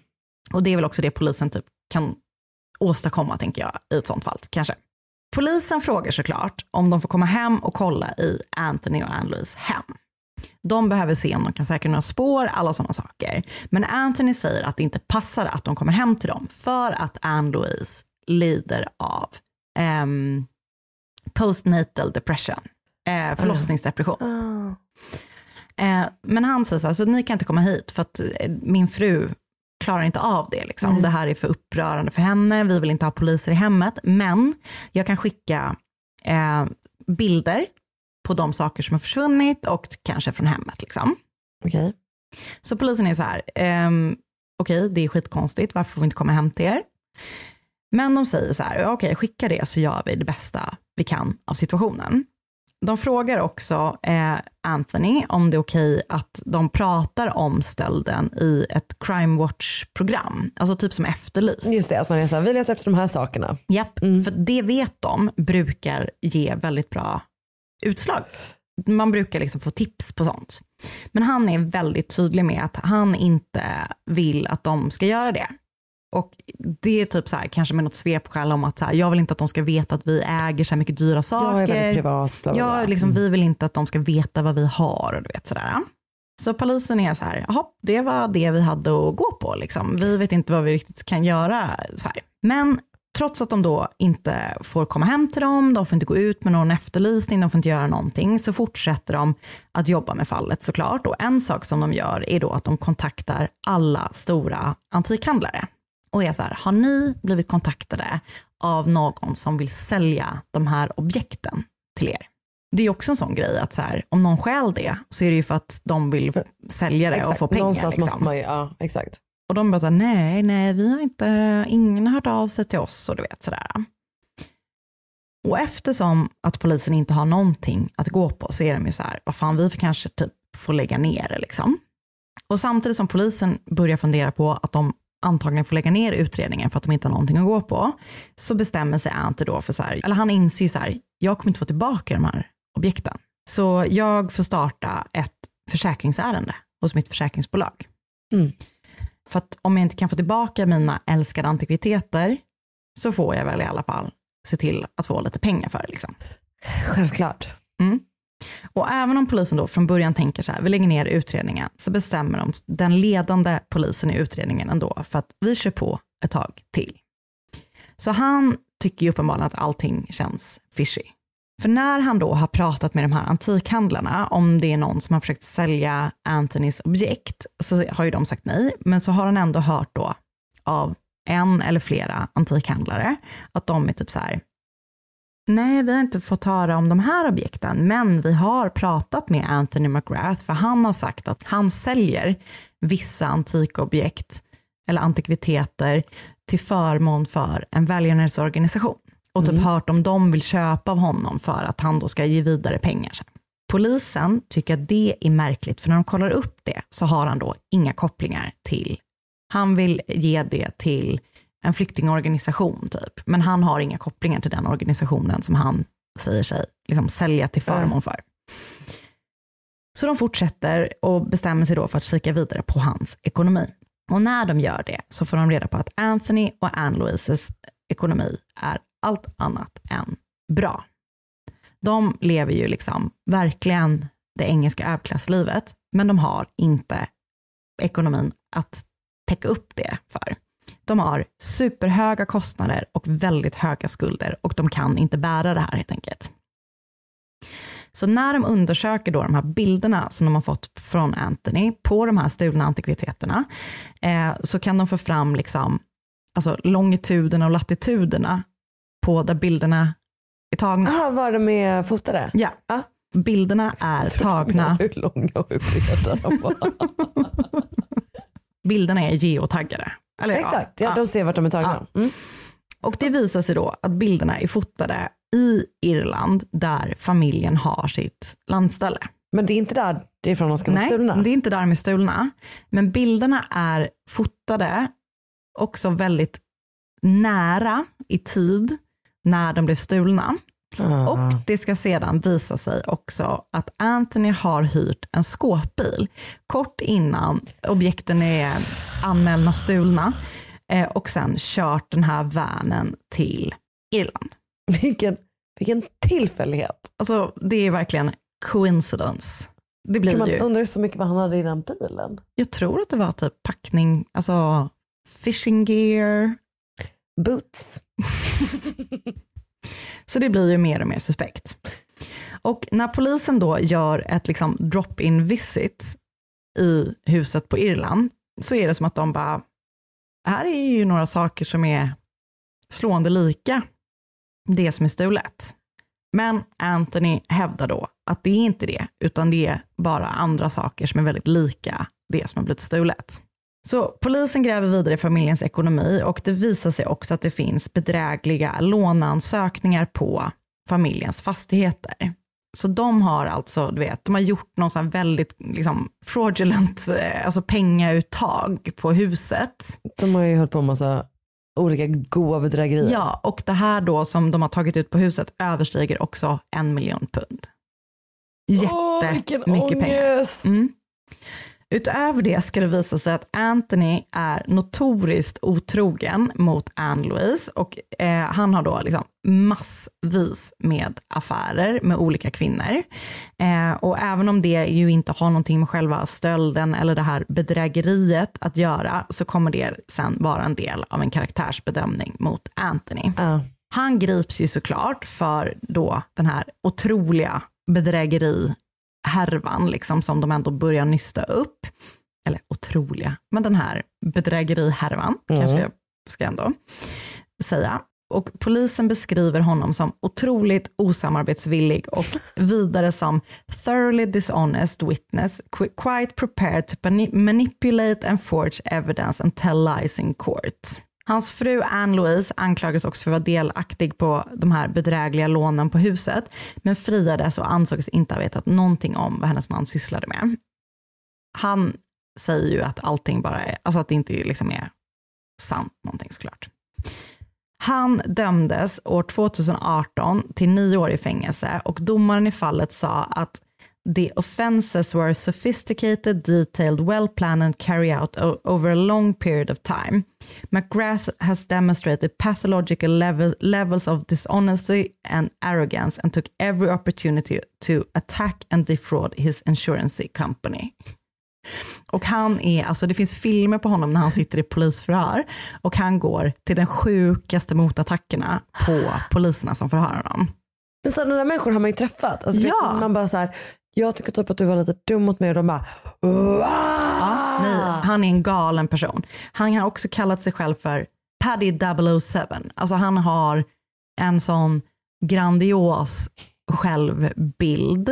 Och det är väl också det polisen typ kan åstadkomma, tänker jag, i ett sånt fall, kanske. Polisen frågar såklart om de får komma hem och kolla i Anthony och Ann-Louise hem. De behöver se om de kan säkra några spår, alla sådana saker. Men Anthony säger att det inte passar att de kommer hem till dem för att Ann-Louise lider av ehm, postnatal depression, eh, förlossningsdepression. Ah. Eh, men han säger så här, så ni kan inte komma hit för att eh, min fru klarar inte av det. Liksom. Det här är för upprörande för henne, vi vill inte ha poliser i hemmet. Men jag kan skicka eh, bilder på de saker som har försvunnit och kanske från hemmet. Liksom. Okej. Så polisen är så här, ehm, okej det är skitkonstigt, varför får vi inte komma hem till er? Men de säger så här, okej skicka det så gör vi det bästa vi kan av situationen. De frågar också eh, Anthony om det är okej att de pratar om stölden i ett crime watch-program, alltså typ som Efterlyst. Just det, att man är så här, vi letar efter de här sakerna. Japp, för det vet de brukar ge väldigt bra utslag. Man brukar liksom få tips på sånt. Men han är väldigt tydlig med att han inte vill att de ska göra det. Och det är typ så här, kanske med något svepskäl om att så här, jag vill inte att de ska veta att vi äger så här mycket dyra saker. Jag är väldigt privat. Bla, bla, bla. Ja, liksom, vi vill inte att de ska veta vad vi har och du vet sådär. Så polisen är så här, jaha, det var det vi hade att gå på liksom. Vi vet inte vad vi riktigt kan göra så här. Men trots att de då inte får komma hem till dem, de får inte gå ut med någon efterlysning, de får inte göra någonting, så fortsätter de att jobba med fallet såklart. Och en sak som de gör är då att de kontaktar alla stora antikhandlare och är så här, har ni blivit kontaktade av någon som vill sälja de här objekten till er? Det är också en sån grej att så här, om någon stjäl det så är det ju för att de vill sälja det och Exakt, få pengar. Någonstans liksom. måste man ju, ja exakt. Och de bara så här, nej, nej, vi har inte, ingen har hört av sig till oss och du vet sådär. Och eftersom att polisen inte har någonting att gå på så är de ju så här, vad fan, vi kanske typ får lägga ner det liksom. Och samtidigt som polisen börjar fundera på att de antagligen får lägga ner utredningen för att de inte har någonting att gå på, så bestämmer sig Ante då för så här, eller han inser ju så här, jag kommer inte få tillbaka de här objekten. Så jag får starta ett försäkringsärende hos mitt försäkringsbolag. Mm. För att om jag inte kan få tillbaka mina älskade antikviteter så får jag väl i alla fall se till att få lite pengar för det. Liksom. Självklart. Och även om polisen då från början tänker så här, vi lägger ner utredningen, så bestämmer de den ledande polisen i utredningen ändå för att vi kör på ett tag till. Så han tycker ju uppenbarligen att allting känns fishy. För när han då har pratat med de här antikhandlarna, om det är någon som har försökt sälja Anthonys objekt, så har ju de sagt nej. Men så har han ändå hört då av en eller flera antikhandlare att de är typ så här, nej vi har inte fått höra om de här objekten, men vi har pratat med Anthony McGrath, för han har sagt att han säljer vissa antikobjekt eller antikviteter till förmån för en välgörenhetsorganisation och typ hört om de vill köpa av honom för att han då ska ge vidare pengar sen. Polisen tycker att det är märkligt för när de kollar upp det så har han då inga kopplingar till, han vill ge det till en flyktingorganisation typ, men han har inga kopplingar till den organisationen som han säger sig liksom sälja till förmån för. Så de fortsätter och bestämmer sig då för att kika vidare på hans ekonomi. Och när de gör det så får de reda på att Anthony och Ann-Louises ekonomi är allt annat än bra. De lever ju liksom verkligen det engelska överklasslivet, men de har inte ekonomin att täcka upp det för. De har superhöga kostnader och väldigt höga skulder och de kan inte bära det här helt enkelt. Så när de undersöker då de här bilderna som de har fått från Anthony på de här stulna antikviteterna eh, så kan de få fram liksom, alltså longituderna och latituderna på där bilderna är tagna. Jaha, var de är fotade? Ja. Ja. Bilderna är tagna, Hur långa och hur breda de var. bilderna är geotaggade. Eller, Exakt, ja, de ser vart de är tagna. Mm. Och det visar sig då att bilderna är fotade i Irland där familjen har sitt landställe. Men det är inte där därifrån de ska vara Nej, stulna? det är inte där de är stulna. Men bilderna är fotade också väldigt nära i tid när de blev stulna. Ah. Och det ska sedan visa sig också att Anthony har hyrt en skåpbil kort innan objekten är anmälda stulna eh, och sen kört den här vanen till Irland. Vilken, vilken tillfällighet. Alltså det är verkligen coincidence. Det blir Kan man ju. undra så mycket vad han hade i den bilen? Jag tror att det var typ packning, alltså fishing gear. Boots. Så det blir ju mer och mer suspekt. Och när polisen då gör ett liksom drop-in visit i huset på Irland så är det som att de bara, här är ju några saker som är slående lika det som är stulet. Men Anthony hävdar då att det är inte det, utan det är bara andra saker som är väldigt lika det som har blivit stulet. Så polisen gräver vidare i familjens ekonomi och det visar sig också att det finns bedrägliga låneansökningar på familjens fastigheter. Så de har alltså, du vet, de har gjort någon sån väldigt liksom, fraudulent eh, alltså pengauttag på huset. De har ju hållit på med massa olika goa bedrägerier. Ja, och det här då som de har tagit ut på huset överstiger också en miljon pund. Jättemycket pengar. ångest. Mm. Utöver det ska det visa sig att Anthony är notoriskt otrogen mot Anne-Louise och eh, han har då liksom massvis med affärer med olika kvinnor. Eh, och även om det ju inte har någonting med själva stölden eller det här bedrägeriet att göra så kommer det sen vara en del av en karaktärsbedömning mot Anthony. Ja. Han grips ju såklart för då den här otroliga bedrägeri härvan liksom som de ändå börjar nysta upp. Eller otroliga, men den här bedrägerihärvan Mm. kanske jag ska ändå säga. Och polisen beskriver honom som otroligt osamarbetsvillig och vidare som thoroughly dishonest witness, qu- quite prepared to mani- manipulate and forge evidence and tell lies in court. Hans fru Ann-Louise anklagades också för att vara delaktig på de här bedrägliga lånen på huset, men friades och ansågs inte ha vetat någonting om vad hennes man sysslade med. Han säger ju att allting bara är, alltså att det inte liksom är sant någonting såklart. Han dömdes år 2018 till nio år i fängelse och domaren i fallet sa att the offenses were sophisticated, detailed, well planned and carried out over a long period of time. McGrath has demonstrated pathological level, levels of dishonesty and arrogance and took every opportunity to attack and defraud his insurance company. Och han är, alltså det finns filmer på honom när han sitter i polisförhör och han går till den sjukaste motattackerna på poliserna som förhör honom. Men sådana där människor har man ju träffat. Alltså, Ja. man bara så här, jag tycker typ att du var lite dum mot mig och de bara nej, han är en galen person. Han har också kallat sig själv för Paddy 007. Alltså han har en sån grandios självbild.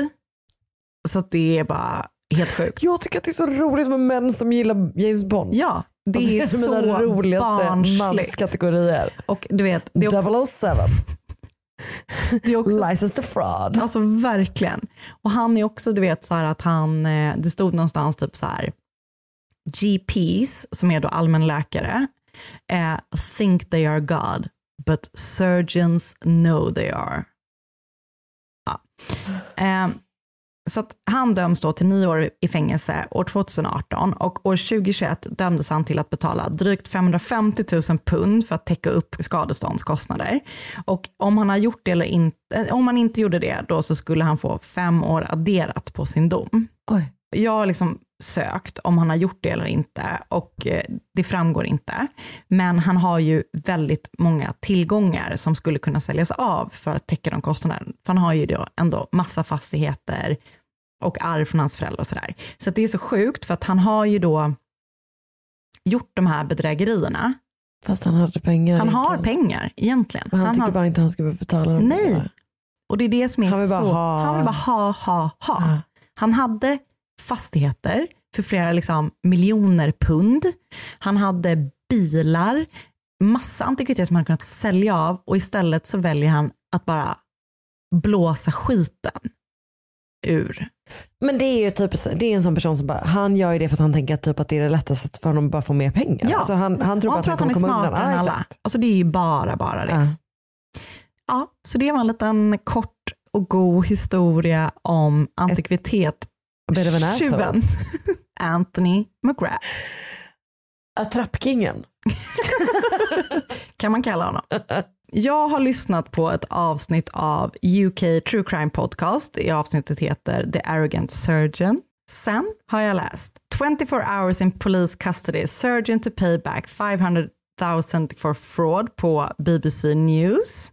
Så att det är bara helt sjukt. Jag tycker att det är så roligt med män som gillar James Bond. Ja, det Alltså, är av mina så roligaste barnsligt. manskategorier. Och du vet, det är också, 007, det är också License to Fraud. Alltså verkligen. Och han är också, du vet, så här att han, eh, det stod någonstans typ så här, GPs, som är då allmänläkare, eh, think they are God, but surgeons know they are. Ja. Eh, så att han döms då till nio år i fängelse år 2018 och år 2021 dömdes han till att betala drygt 550 000 pund för att täcka upp skadeståndskostnader. Och om han har gjort det eller inte, om han inte gjorde det då så skulle han få fem år adderat på sin dom. Oj. Jag har liksom sökt om han har gjort det eller inte och eh, det framgår inte. Men han har ju väldigt många tillgångar som skulle kunna säljas av för att täcka de kostnaderna. För han har ju då ändå massa fastigheter och arv från hans föräldrar och sådär. Så att det är så sjukt för att han har ju då gjort de här bedrägerierna. Fast han hade pengar. Han har egentligen. pengar egentligen. Men han, tycker har, bara inte han ska behöva betala dem. Nej. Och det är det som är Han vill så, bara ha- han vill bara ha, ha, ha. Ja. Han hade fastigheter för flera liksom, miljoner pund. Han hade bilar, massa antikviteter som han kunnat sälja av och istället så väljer han att bara blåsa skiten ur. Men det är ju typ, det är en sån person som bara, han gör ju det för att han tänker typ att det är det lättaste för honom att bara få mer pengar. Ja. Alltså han, han tror han tror att han är kommer komma smartare än alla. Alltså det är ju bara, bara det. Ja. Ja, så det var en liten kort och god historia om antikvitet. Tjuven Anthony McGrath Attrappkingen. kan man kalla honom. Jag har lyssnat på ett avsnitt av UK True Crime Podcast. I avsnittet heter The Arrogant Surgeon. Sen har jag läst 24 hours in police custody, surgeon to pay back 500 000 for fraud på BBC News.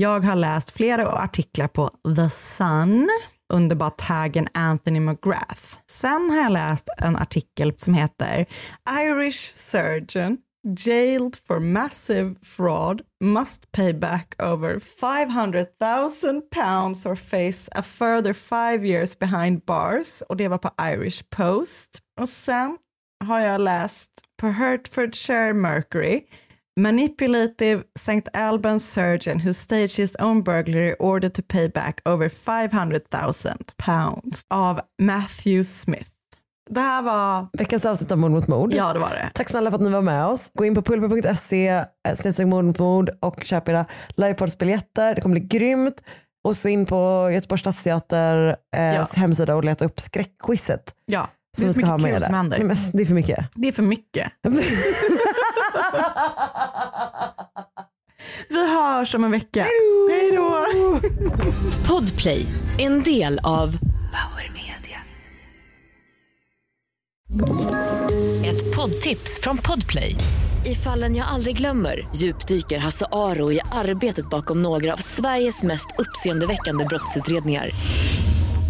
Jag har läst flera artiklar på The Sun under bara taggen Anthony McGrath. Sen har jag läst en artikel som heter Irish surgeon jailed for massive fraud must pay back over 500,000 pounds or face a further five years behind bars. Och det var på Irish Post. Och sen har jag läst på Hertfordshire Mercury Manipulative St. Albans surgeon who staged his own burglary ordered to pay back over 500,000 pounds av Matthew Smith. Det här var, Veckans avsnitt av Mord mot mord. ja det var det. Tack snälla för att ni var med oss. Gå in på pulper.se snedstreck mord mot mord och köp era livepoddsbiljetter. Det kommer bli grymt. Och så in på Göteborgs stadsteaters Ja. hemsida och leta upp skräckquizet. Ja, det är så mycket kul som händer. Nej, men Det är för mycket. Det är för mycket. Vi hörs om en vecka. Hej då! Podplay, en del av Power Media. Ett poddtips från Podplay. I fallen jag aldrig glömmer djupdyker Hasse Aro i arbetet bakom några av Sveriges mest uppseendeväckande brottsutredningar.